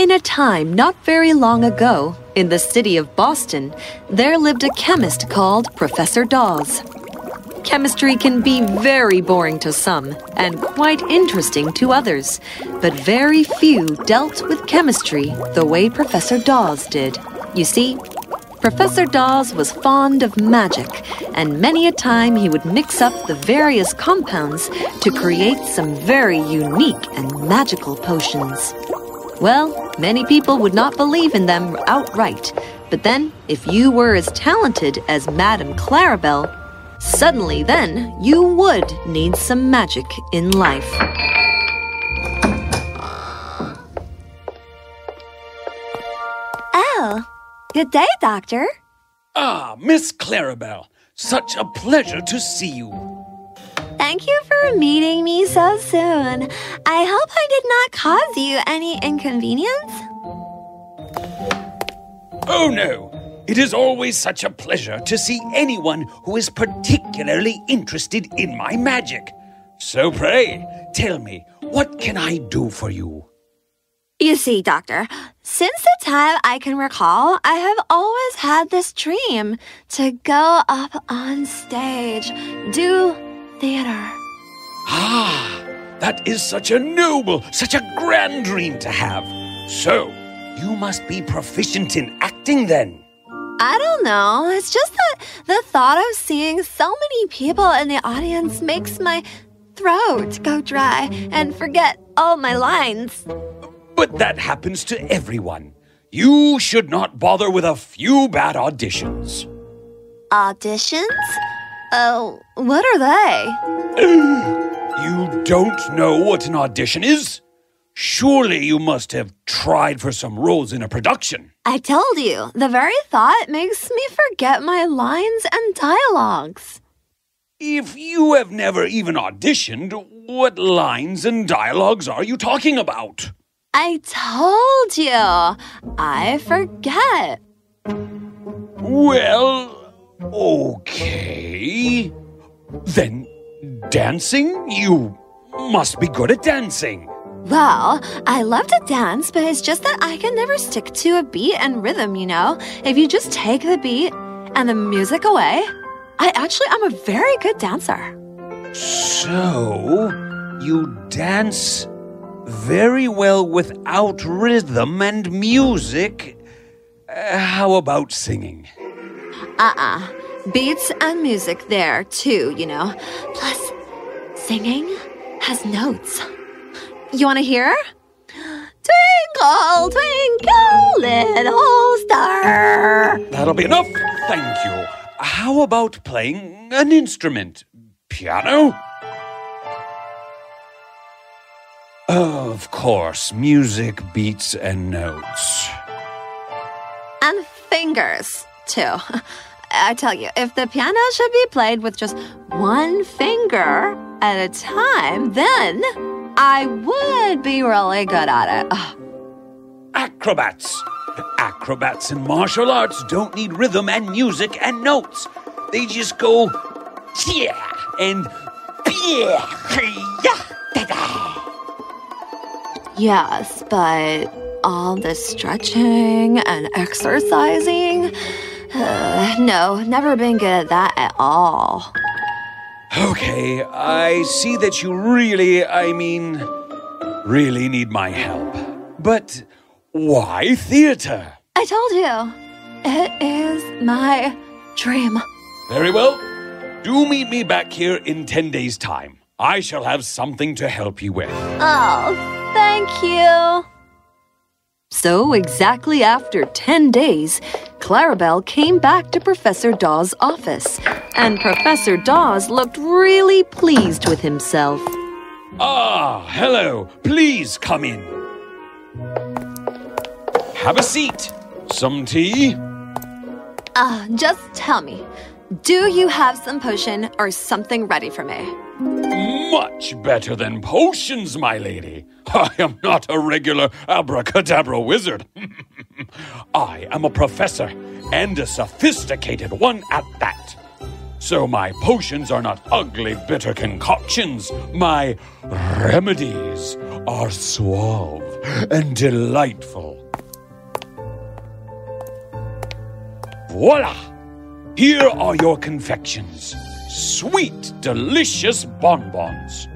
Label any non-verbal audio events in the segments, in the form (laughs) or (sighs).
In a time not very long ago, in the city of Boston, there lived a chemist called Professor Dawes. Chemistry can be very boring to some and quite interesting to others, but very few dealt with chemistry the way Professor Dawes did. You see, Professor Dawes was fond of magic, and many a time he would mix up the various compounds to create some very unique and magical potions. Well, many people would not believe in them outright, but then, if you were as talented as Madame Clarabelle, suddenly then you would need some magic in life. Oh, good day, Doctor. Ah, Miss Clarabelle, such a pleasure to see you. Thank you for meeting me so soon. I hope I did not cause you any inconvenience. Oh no, it is always such a pleasure to see anyone who is particularly interested in my magic. So pray, tell me, what can I do for you? You see, Doctor, since the time I can recall, I have always had this dream to go up on stage, do theater. Ah, that is such a noble, such a grand dream to have. So, you must be proficient in acting then. I don't know. It's just that the thought of seeing so many people in the audience makes my throat go dry and forget all my lines. But that happens to everyone. You should not bother with a few bad auditions. Auditions? Oh, what are they? (clears throat) You don't know what an audition is? Surely you must have tried for some roles in a production. I told you, the very thought makes me forget my lines and dialogues. If you have never even auditioned, what lines and dialogues are you talking about? I told you, I forget. Well, okay. Then, dancing? You must be good at dancing. Well, I love to dance, but it's just that I can never stick to a beat and rhythm, you know? If you just take the beat and the music away, I actually am a very good dancer. So, you dance very well without rhythm and music. Uh, how about singing? Uh uh Beats and music there, too, you know? Plus, singing has notes. You want to hear? Twinkle, twinkle, little star. That'll be enough. Thank you. How about playing an instrument? Piano? Of course, music, beats, and notes. And fingers, too. (laughs) I tell you, if the piano should be played with just one finger at a time, then I would be really good at it. Ugh. Acrobats. Acrobats in martial arts don't need rhythm and music and notes. They just go yeah and yeah. Yes, but all the stretching and exercising? Uh, (sighs) no, never been good at that at all. Okay, I see that you really, I mean, really need my help. But why theater? I told you, it is my dream. Very well. Do meet me back here in 10 days' time. I shall have something to help you with. Oh, thank you. So, exactly after 10 days, Clarabelle came back to Professor Dawes' office, and Professor Dawes looked really pleased with himself. Ah, hello. Please come in. Have a seat. Some tea? Uh, just tell me, do you have some potion or something ready for me? Much better than potions, my lady. (laughs) I am not a regular abracadabra wizard. (laughs) I am a professor, and a sophisticated one at that. So my potions are not ugly, bitter concoctions. My remedies are suave and delightful. Voila! Here are your confections. Sweet, delicious bonbons.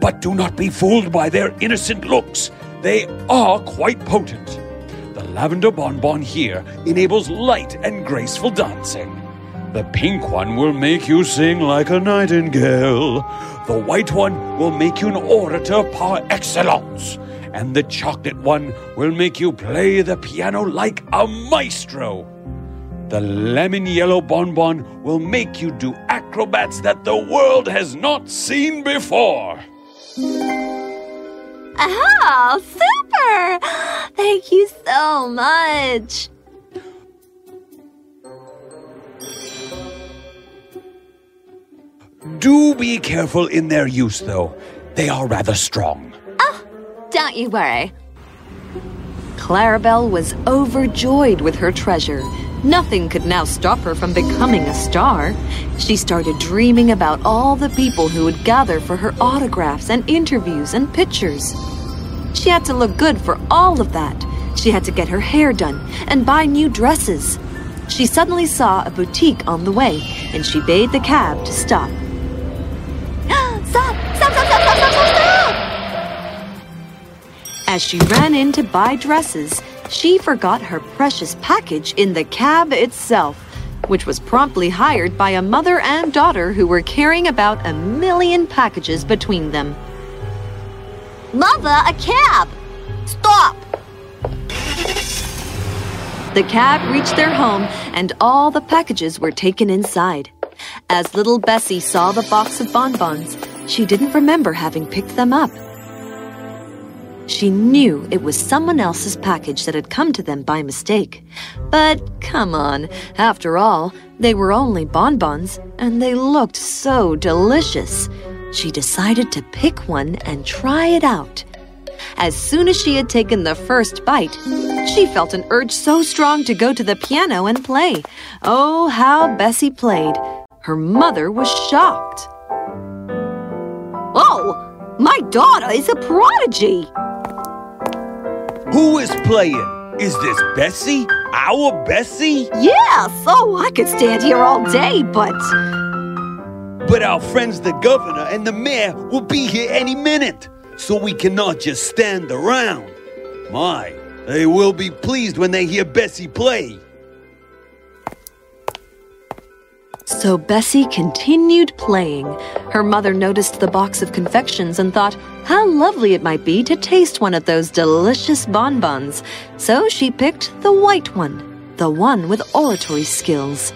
But do not be fooled by their innocent looks. They are quite potent. The lavender bonbon here enables light and graceful dancing. The pink one will make you sing like a nightingale. The white one will make you an orator par excellence. And the chocolate one will make you play the piano like a maestro. The lemon yellow bonbon will make you do acrobats that the world has not seen before. Oh, super! Thank you so much. Do be careful in their use, though. They are rather strong. Oh, Don't you worry. Clarabelle was overjoyed with her treasure. Nothing could now stop her from becoming a star. She started dreaming about all the people who would gather for her autographs and interviews and pictures. She had to look good for all of that. She had to get her hair done and buy new dresses. She suddenly saw a boutique on the way and she bade the cab to stop. (gasps) stop! Stop! Stop! Stop! Stop! Stop! Stop! As she ran in to buy dresses, she forgot her precious package in the cab itself, which was promptly hired by a mother and daughter who were carrying about a million packages between them. Mother, a cab! Stop! The cab reached their home and all the packages were taken inside. As little Bessie saw the box of bonbons, she didn't remember having picked them up. She knew it was someone else's package that had come to them by mistake. But come on, after all, they were only bonbons and they looked so delicious. She decided to pick one and try it out. As soon as she had taken the first bite, she felt an urge so strong to go to the piano and play. Oh, how Bessie played! Her mother was shocked. Oh, my daughter is a prodigy. Who is playing? Is this Bessie? Our Bessie? Yes, oh, I could stand here all day, but. But our friends, the governor and the mayor, will be here any minute, so we cannot just stand around. My, they will be pleased when they hear Bessie play. So Bessie continued playing. Her mother noticed the box of confections and thought how lovely it might be to taste one of those delicious bonbons. So she picked the white one, the one with oratory skills.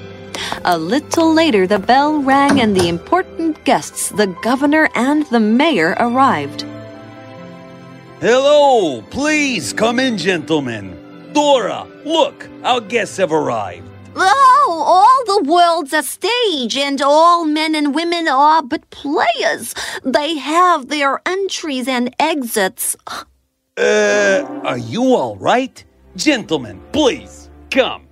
A little later, the bell rang and the important guests, the governor and the mayor, arrived. Hello, please come in, gentlemen. Dora, look, our guests have arrived. Oh, all the world's a stage, and all men and women are but players. They have their entries and exits. Uh, are you all right? Gentlemen, please, come.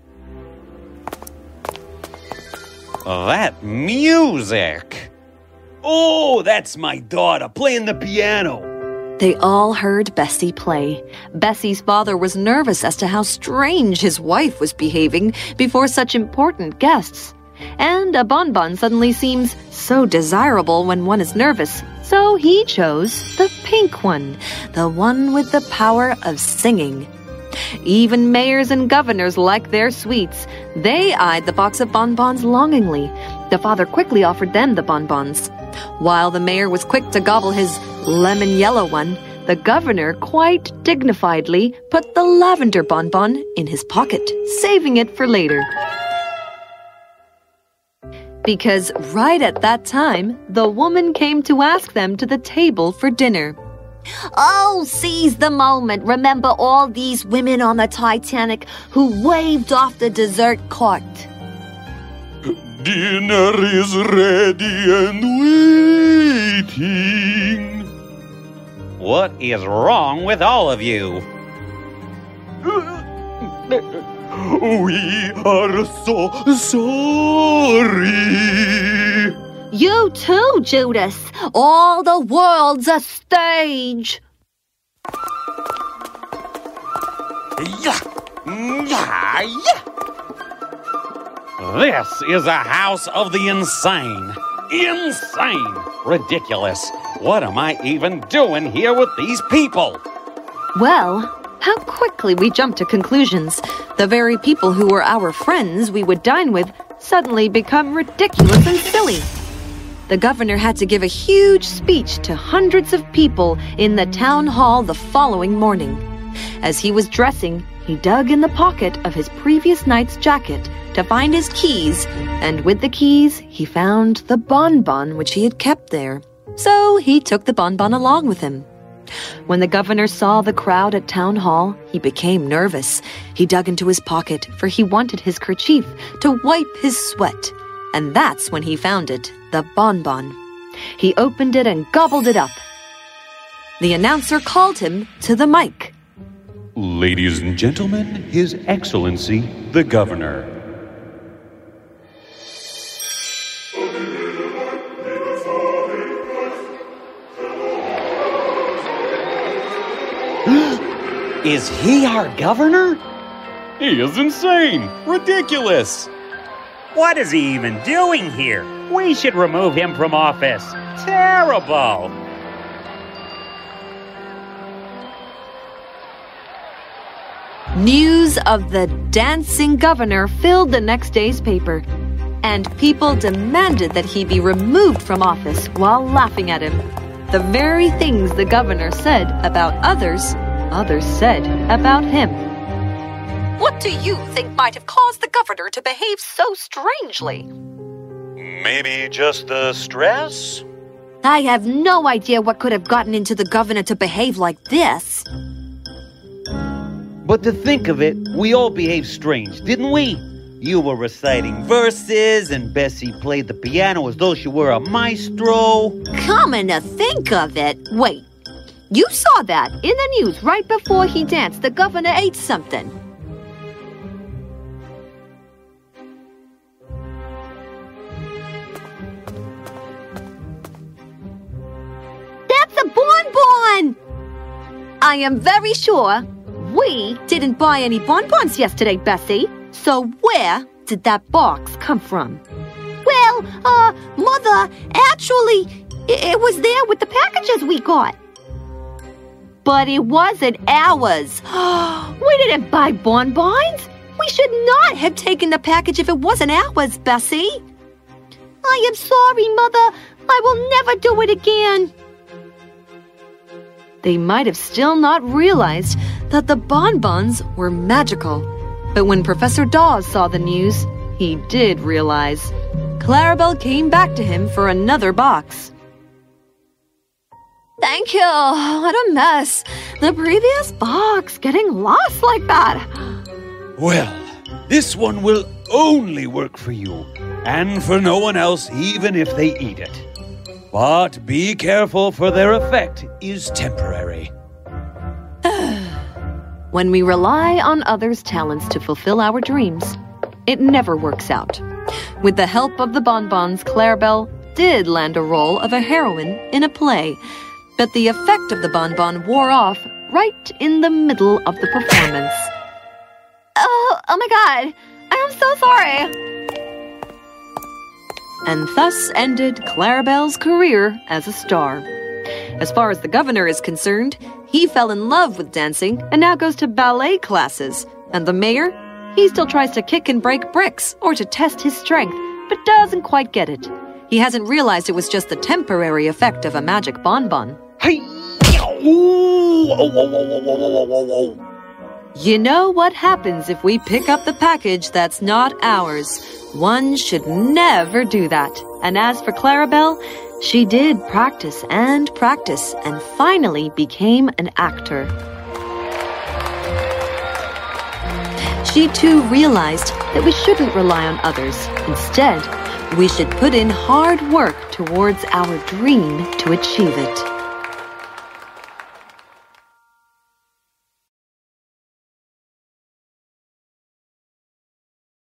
That music! Oh, that's my daughter playing the piano. They all heard Bessie play. Bessie's father was nervous as to how strange his wife was behaving before such important guests. And a bonbon suddenly seems so desirable when one is nervous, so he chose the pink one, the one with the power of singing. Even mayors and governors like their sweets. They eyed the box of bonbons longingly. The father quickly offered them the bonbons. While the mayor was quick to gobble his lemon yellow one, the governor quite dignifiedly put the lavender bonbon in his pocket, saving it for later. Because right at that time, the woman came to ask them to the table for dinner. Oh, seize the moment. Remember all these women on the Titanic who waved off the dessert cart. Dinner is ready and waiting. What is wrong with all of you? We are so sorry. You too, Judas. All the world's a stage. Yeah. Yeah. Yeah. This is a house of the insane. Insane. Ridiculous. What am I even doing here with these people? Well, how quickly we jump to conclusions. The very people who were our friends we would dine with suddenly become ridiculous and silly. The governor had to give a huge speech to hundreds of people in the town hall the following morning. As he was dressing, he dug in the pocket of his previous night's jacket to find his keys, and with the keys, he found the bonbon which he had kept there. So he took the bonbon along with him. When the governor saw the crowd at town hall, he became nervous. He dug into his pocket, for he wanted his kerchief to wipe his sweat. And that's when he found it, the bonbon. He opened it and gobbled it up. The announcer called him to the mic. Ladies and gentlemen, His Excellency, the Governor. Is he our governor? He is insane! Ridiculous! What is he even doing here? We should remove him from office. Terrible! News of the dancing governor filled the next day's paper, and people demanded that he be removed from office while laughing at him. The very things the governor said about others, others said about him. What do you think might have caused the governor to behave so strangely? Maybe just the stress? I have no idea what could have gotten into the governor to behave like this. But to think of it, we all behaved strange, didn't we? You were reciting verses, and Bessie played the piano as though she were a maestro. Coming to think of it, wait. You saw that in the news right before he danced. The governor ate something. That's a bonbon! I am very sure we didn't buy any bonbons yesterday, Bessie. So where did that box come from? Well, uh, Mother, actually, it, it was there with the packages we got. But it wasn't ours. (gasps) we didn't buy bonbons. We should not have taken the package if it wasn't ours, Bessie. I am sorry, Mother. I will never do it again. They might have still not realized that the bonbons were magical. But when Professor Dawes saw the news, he did realize. Clarabelle came back to him for another box. Thank you. What a mess. The previous box getting lost like that. Well, this one will only work for you, and for no one else, even if they eat it. But be careful, for their effect is temporary. (sighs) When we rely on others' talents to fulfill our dreams, it never works out. With the help of the bonbons, Clarabelle did land a role of a heroine in a play, but the effect of the bonbon wore off right in the middle of the performance. Oh, oh my god. I am so sorry. And thus ended Clarabelle's career as a star. As far as the governor is concerned, he fell in love with dancing and now goes to ballet classes. And the mayor? He still tries to kick and break bricks or to test his strength, but doesn't quite get it. He hasn't realized it was just the temporary effect of a magic bonbon. Hey! You know what happens if we pick up the package that's not ours. One should never do that. And as for Clarabelle, she did practice and practice and finally became an actor. She too realized that we shouldn't rely on others. Instead, we should put in hard work towards our dream to achieve it.